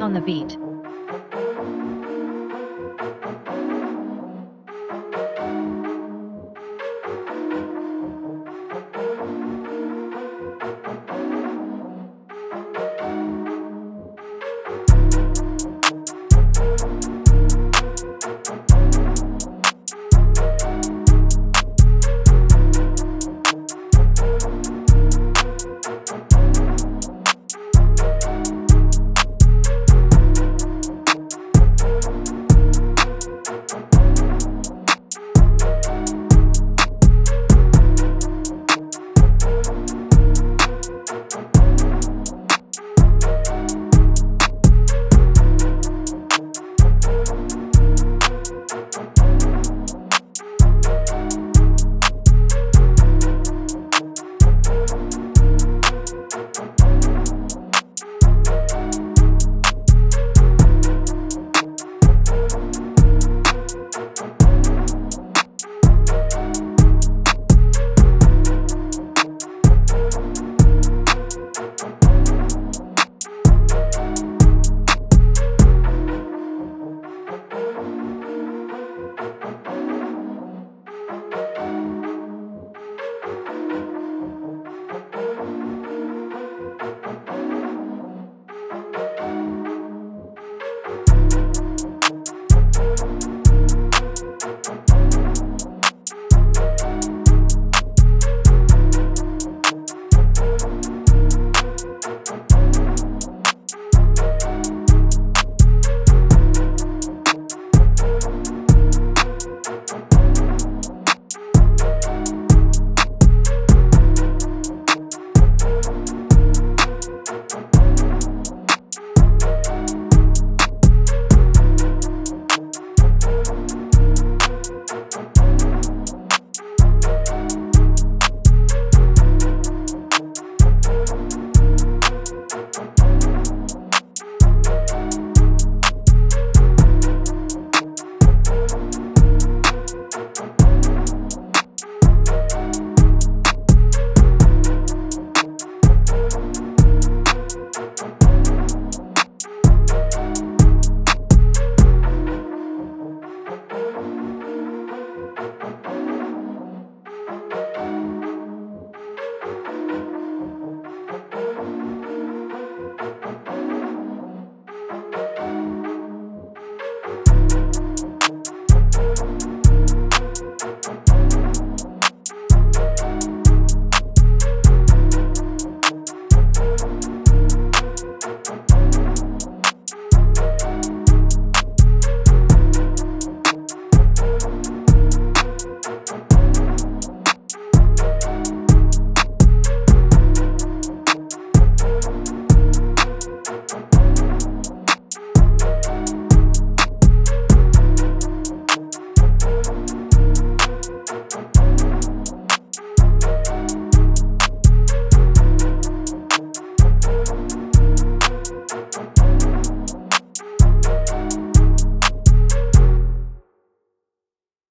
On the beat.